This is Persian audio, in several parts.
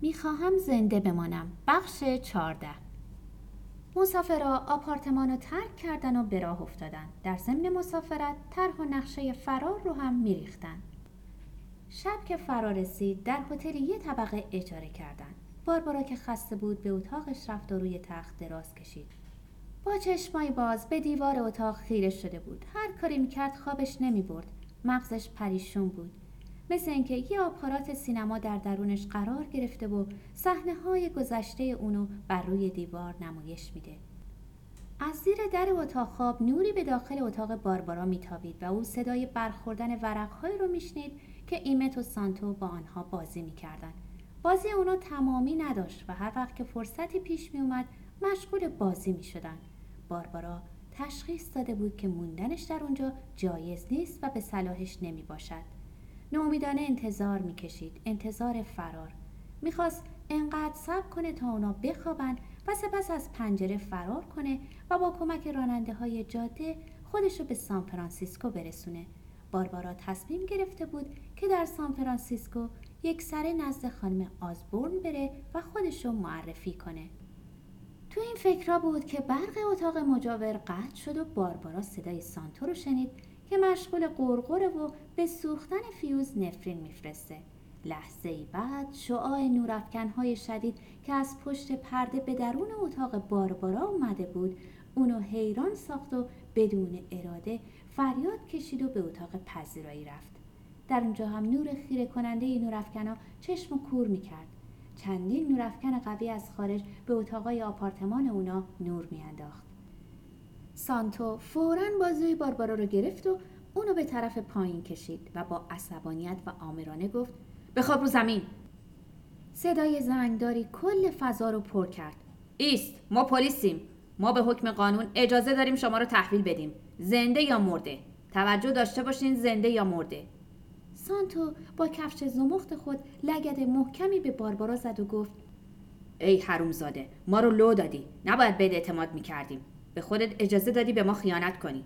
می‌خواهم زنده بمانم. بخش چارده مسافرها آپارتمان رو ترک کردن و به راه افتادن. در ضمن مسافرت طرح و نقشه فرار رو هم میریختن. شب که فرار رسید در هتل یه طبقه اجاره کردن. باربارا که خسته بود به اتاقش رفت و روی تخت دراز کشید. با چشمای باز به دیوار اتاق خیره شده بود. هر کاری می‌کرد خوابش نمی‌برد. مغزش پریشون بود. مثل اینکه یه آپارات سینما در درونش قرار گرفته و صحنه های گذشته اونو بر روی دیوار نمایش میده. از زیر در اتاق خواب نوری به داخل اتاق باربارا میتابید و او صدای برخوردن ورقهایی رو میشنید که ایمت و سانتو با آنها بازی می‌کردند بازی اونا تمامی نداشت و هر وقت که فرصتی پیش میومد مشغول بازی می‌شدند باربارا تشخیص داده بود که موندنش در اونجا جایز نیست و به صلاحش نمی باشد. نومیدانه انتظار می‌کشید. انتظار فرار. می‌خواست انقدر صبر کنه تا اونا بخوابن و سپس از پنجره فرار کنه و با کمک راننده های جاده خودشو به سان فرانسیسکو برسونه. باربارا تصمیم گرفته بود که در سان فرانسیسکو یک سره نزد خانم آزبورن بره و خودشو معرفی کنه. تو این فکرها بود که برق اتاق مجاور قطع شد و باربارا صدای سانتو رو شنید که مشغول قرقره و به سوختن فیوز نفرین میفرسته. لحظه ای بعد شعاع نورافکنهای شدید که از پشت پرده به درون اتاق باربارا اومده بود اونو حیران ساخت و بدون اراده فریاد کشید و به اتاق پذیرایی رفت. در اونجا هم نور خیره کننده نورافکنا چشم و کور می‌کرد. چندین نورافکن قوی از خارج به اتاقای آپارتمان اونا نور میانداخت. سانتو فورا بازوی باربارا رو گرفت و اونو به طرف پایین کشید و با عصبانیت و آمرانه گفت بخواب رو زمین. صدای زنگداری کل فضا رو پر کرد. ایست ما پلیسیم. ما به حکم قانون اجازه داریم شما رو تحویل بدیم. زنده یا مرده؟ توجه داشته باشین زنده یا مرده. سانتو با کفش زمخت خود لگد محکمی به باربارا زد و گفت ای حرومزاده ما رو لو دادی. نباید بهت اعتماد می‌کردیم. به خودت اجازه دادی به ما خیانت کنی.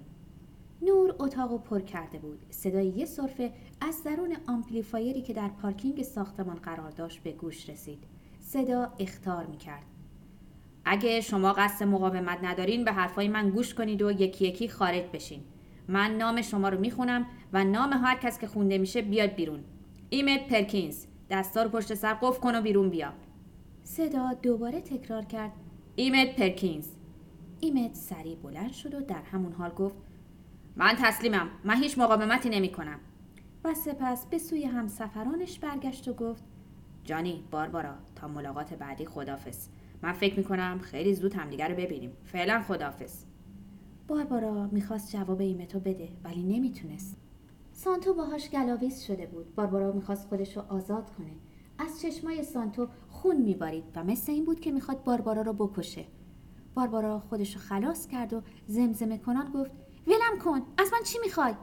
نور اتاق پر کرده بود. صدای یه صرفه از درون آمپلیفایری که در پارکینگ ساختمان قرار داشت به گوش رسید. صدا اختار می‌کرد. اگه شما قصد مقاومت ندارین به حرفای من گوش کنید و یکی یکی خارج بشین. من نام شما رو می‌خونم و نام هر کس که خونده میشه بیاد بیرون. ایمت پرکینز. دستا رو پشت سر قفل کن و بیرون بیا. صدا دوباره تکرار کرد. ایمت پرکینز. ایمت سریع بلند شد و در همون حال گفت من تسلیمم من هیچ مقاومتی نمی کنم و سپس به سوی همسفرانش برگشت و گفت جانی باربارا تا ملاقات بعدی خدافز من فکر می کنم خیلی زود همدیگه رو ببینیم. فعلا خدافز باربارا می‌خواست جواب ایمتو بده ولی نمی‌تونست. سانتو باهاش گلاویز شده بود. باربارا می‌خواست خودش رو آزاد کنه. از چشمای سانتو خون میبارید و مثل این بود که می‌خواد باربارا رو بکشه. باربارا خودش رو خلاص کرد و زمزمه کنان گفت ولم کن از من چی می‌خوای؟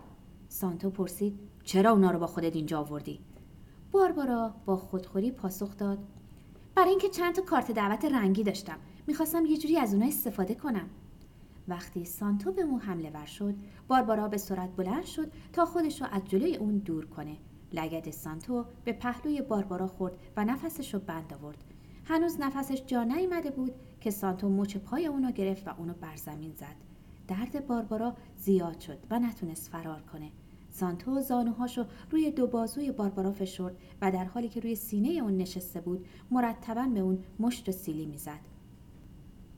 سانتو پرسید چرا اونا رو با خودت اینجا آوردی؟ باربارا با خودخوری پاسخ داد برای اینکه چند تا کارت دعوت رنگی داشتم می‌خواستم یه جوری از اونها استفاده کنم. وقتی سانتو به اون حمله ور شد باربارا به سرعت بلند شد تا خودش رو از جلوی اون دور کنه. لگد سانتو به پهلوی باربارا خورد و نفسش رو بند آورد. هنوز نفسش جا نیامده بود که سانتو مچ پای اونو گرفت و اونو بر زمین زد. درد باربارا زیاد شد و نتونست فرار کنه. سانتو زانوهاشو روی دو بازوی باربارا فشرد و در حالی که روی سینه اون نشسته بود مرتبا به اون مشت و سیلی می‌زد.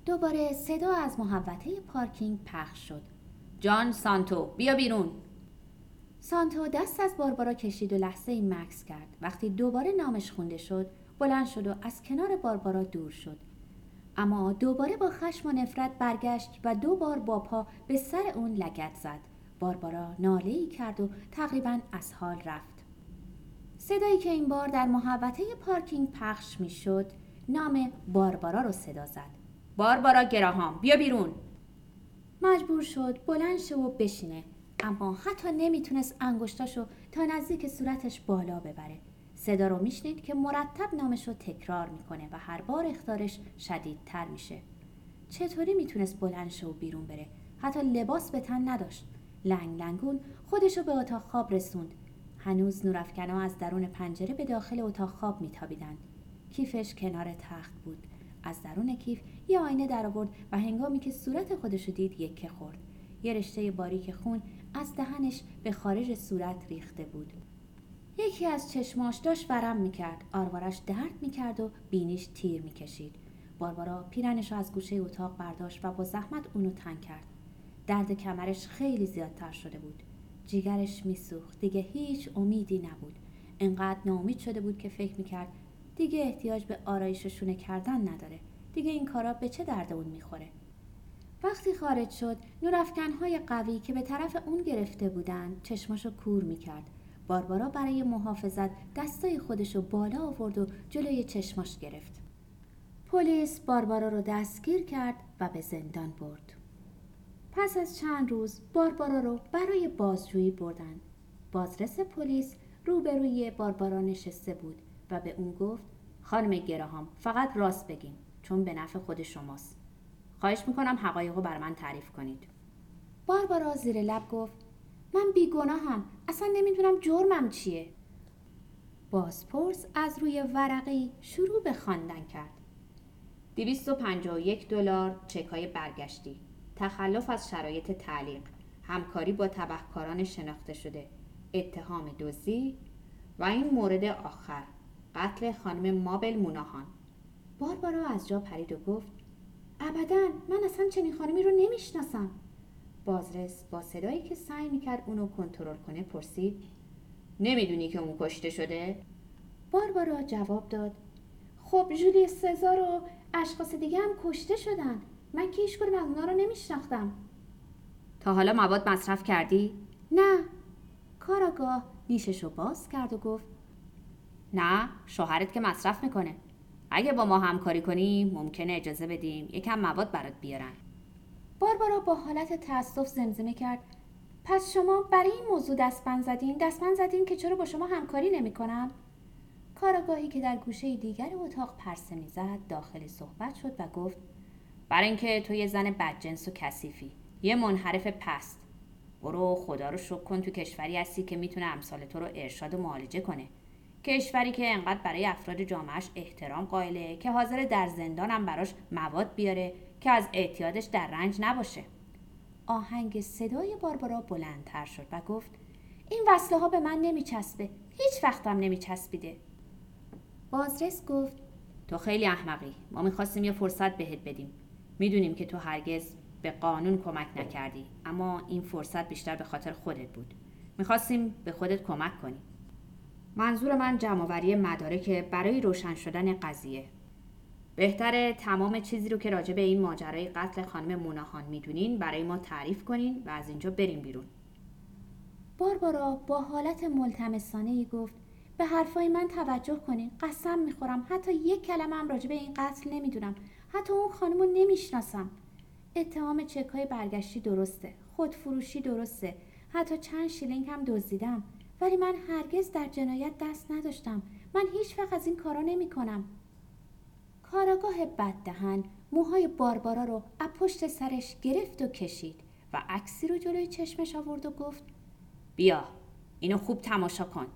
دوباره صدا از محوطه پارکینگ پخش شد. جان سانتو بیا بیرون. سانتو دست از باربارا کشید و لحظه ای مکس کرد. وقتی دوباره نامش خونده شد بلند شد و از کنار باربارا دور شد. اما دوباره با خشم و نفرت برگشت و دو بار با پا به سر اون لگت زد. باربارا ناله ای کرد و تقریبا از حال رفت. صدایی که این بار در محوطه پارکینگ پخش می شد نام باربارا رو صدا زد. باربارا گراهام بیا بیرون. مجبور شد بلند شه و بشینه. اما حتی نمی‌تونست انگشتاشو تا نزدیک صورتش بالا ببره. صدا رو میشنید که مرتب نامش رو تکرار می‌کنه و هر بار اختارش شدیدتر میشه. چطوری می‌تونست بلند شه و بیرون بره؟ حتی لباس به تن نداشت. لنگ لنگون خودش رو به اتاق خواب رسوند. هنوز نورافکنا از درون پنجره به داخل اتاق خواب میتابیدند. کیفش کنار تخت بود. از درون کیف یه آینه در آورد و هنگامی که صورت خودشو دید یکه خورد. یه رشته باریک خون از دهنش به خارج صورت ریخته بود. یکی از چشماش داشت ورم می‌کرد. آروارش درد می‌کرد و بینیش تیر می‌کشید. باربارا پیرنش از گوشه اتاق برداشت و با زحمت اونو تنگ کرد. درد کمرش خیلی زیادتر شده بود. جیگرش میسوخت. دیگه هیچ امیدی نبود. انقدر ناامید شده بود که فکر می‌کرد دیگه احتیاج به آرایش شونه کردن نداره. دیگه این کارا به چه درد اون می‌خوره؟ وقتی خارج شد نورافکنهای قوی که به طرف اون گرفته بودن چشماشو کور می‌کرد. باربارا برای محافظت دستای خودشو بالا آورد و جلوی چشماش گرفت. پلیس باربارا رو دستگیر کرد و به زندان برد. پس از چند روز باربارا رو برای بازجویی بردن. بازرس پلیس روبروی باربارا نشسته بود و به اون گفت خانم گراهام فقط راست بگین چون به نفع خود شماست. خواهش می‌کنم حقایق رو بر من تعریف کنید. باربارا زیر لب گفت من بیگناهم. اصلا نمی‌دونم جرمم چیه. بازپرس از روی ورقی شروع به خواندن کرد. 251 دلار چکای برگشتی. تخلف از شرایط تعلیق. همکاری با تبهکاران شناخته شده. اتهام دزدی و این مورد آخر. قتل خانم مابل موناهان. باربارا از جا پرید و گفت ابدا من اصلا چنین خانمی رو نمی‌شناسم. بازرس با صدایی که سعی می‌کرد اونو کنترل کنه پرسید نمی‌دونی که اون کشته شده؟ باربارا جواب داد خب جولی سزار و اشخاص دیگه هم کشته شدن. من که هیچ از اونا رو نمیشناختم. تا حالا مواد مصرف کردی؟ نه. کاراگاه نیشش رو باز کرد و گفت نه شوهرت که مصرف می‌کنه. اگه با ما همکاری کنی ممکنه اجازه بدیم یکم مواد برات بیارن. باربارا با حالت تاسف زمزمه کرد. پس شما برای این موضوع دستبند زدین؟ دستبند زدین که چرا با شما همکاری نمی‌کنم؟ کاراگاهی که در گوشه دیگر اتاق پرسه می‌زد داخل صحبت شد و گفت برای اینکه تو یه زن بدجنس و کثیفی یه منحرف پست. برو خدا رو شکر کن تو کشوری هستی که می‌تونه امثال تو رو ارشاد و معالجه کنه. کشوری که انقدر برای افراد جامعش احترام قائله که حاضر در زندانم براش مواد بیاره که از اعتیادش در رنج نباشه. آهنگ صدای باربارا بلندتر شد و گفت این وصله ها به من نمیچسبه هیچ وقتم نمیچسبیده. بازرس گفت تو خیلی احمقی ما می‌خواستیم یه فرصت بهت بدیم. می‌دونیم که تو هرگز به قانون کمک نکردی اما این فرصت بیشتر به خاطر خودت بود. می‌خواستیم به خودت کمک کنی. منظور من جمعآوری مدارک برای روشن شدن قضیه. بهتره تمام چیزی رو که راجع به این ماجرای قتل خانم موناهان می‌دونین برای ما تعریف کنین و از اینجا بریم بیرون. باربارا با حالت ملتمسانه ای گفت به حرفای من توجه کنین قسم می‌خورم حتی یک کلمه هم راجع به این قتل نمی‌دونم حتی اون خانم رو نمی‌شناسم. اتهام چک های برگشتی درسته خودفروشی درسته حتی چند شیلینگ هم دزدیدم ولی من هرگز در جنایت دست نداشتم. من هیچ وقت از این کارا نمی کنم کاراگاه بددهن موهای باربارا رو از پشت سرش گرفت و کشید و عکسی رو جلوی چشمش آورد و گفت بیا اینو خوب تماشا کن.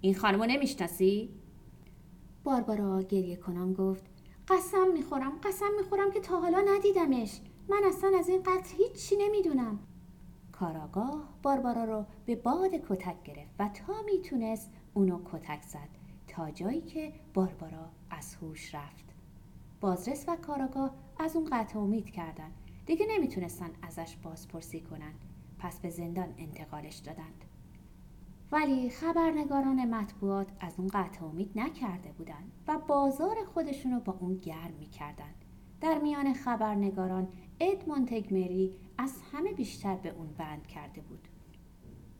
این خانمو نمی‌شناسی؟ باربارا گریه کنان گفت قسم می‌خورم قسم می‌خورم که تا حالا ندیدمش. من اصلا از این قتل هیچی نمی‌دونم. کاراگاه باربارا رو به باد کتک گرفت و تا می‌تونست اونو کتک زد تا جایی که باربارا از هوش رفت. بازرس و کاراگاه از اون قطع امید کردند دیگه نمی‌تونستن ازش بازپرسی کنن. پس به زندان انتقالش دادند. ولی خبرنگاران مطبوعات از اون قطع امید نکرده بودند و بازار خودشونو با اون گرم می‌کردن. در میان خبرنگاران اد مونتگمری از همه بیشتر به اون بند کرده بود.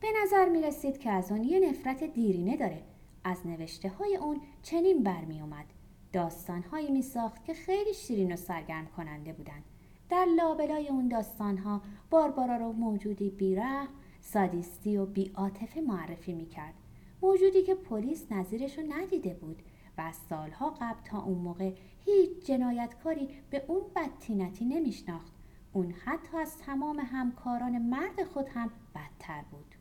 به نظر می رسید که از اون یه نفرت دیرینه داره. از نوشته های اون چنین برمی اومد داستان هایی می ساخت که خیلی شیرین و سرگرم کننده بودند. در لابلای اون داستان ها باربارا رو موجودی بیره سادیستی و بیعاطفه معرفی می کرد موجودی که پلیس نظیرش رو ندیده بود و از سالها قبل تا اون موقع هیچ جنایتکاری به اون بدتینتی نمیشناخت. اون حتی از تمام همکاران مرد خود هم بدتر بود.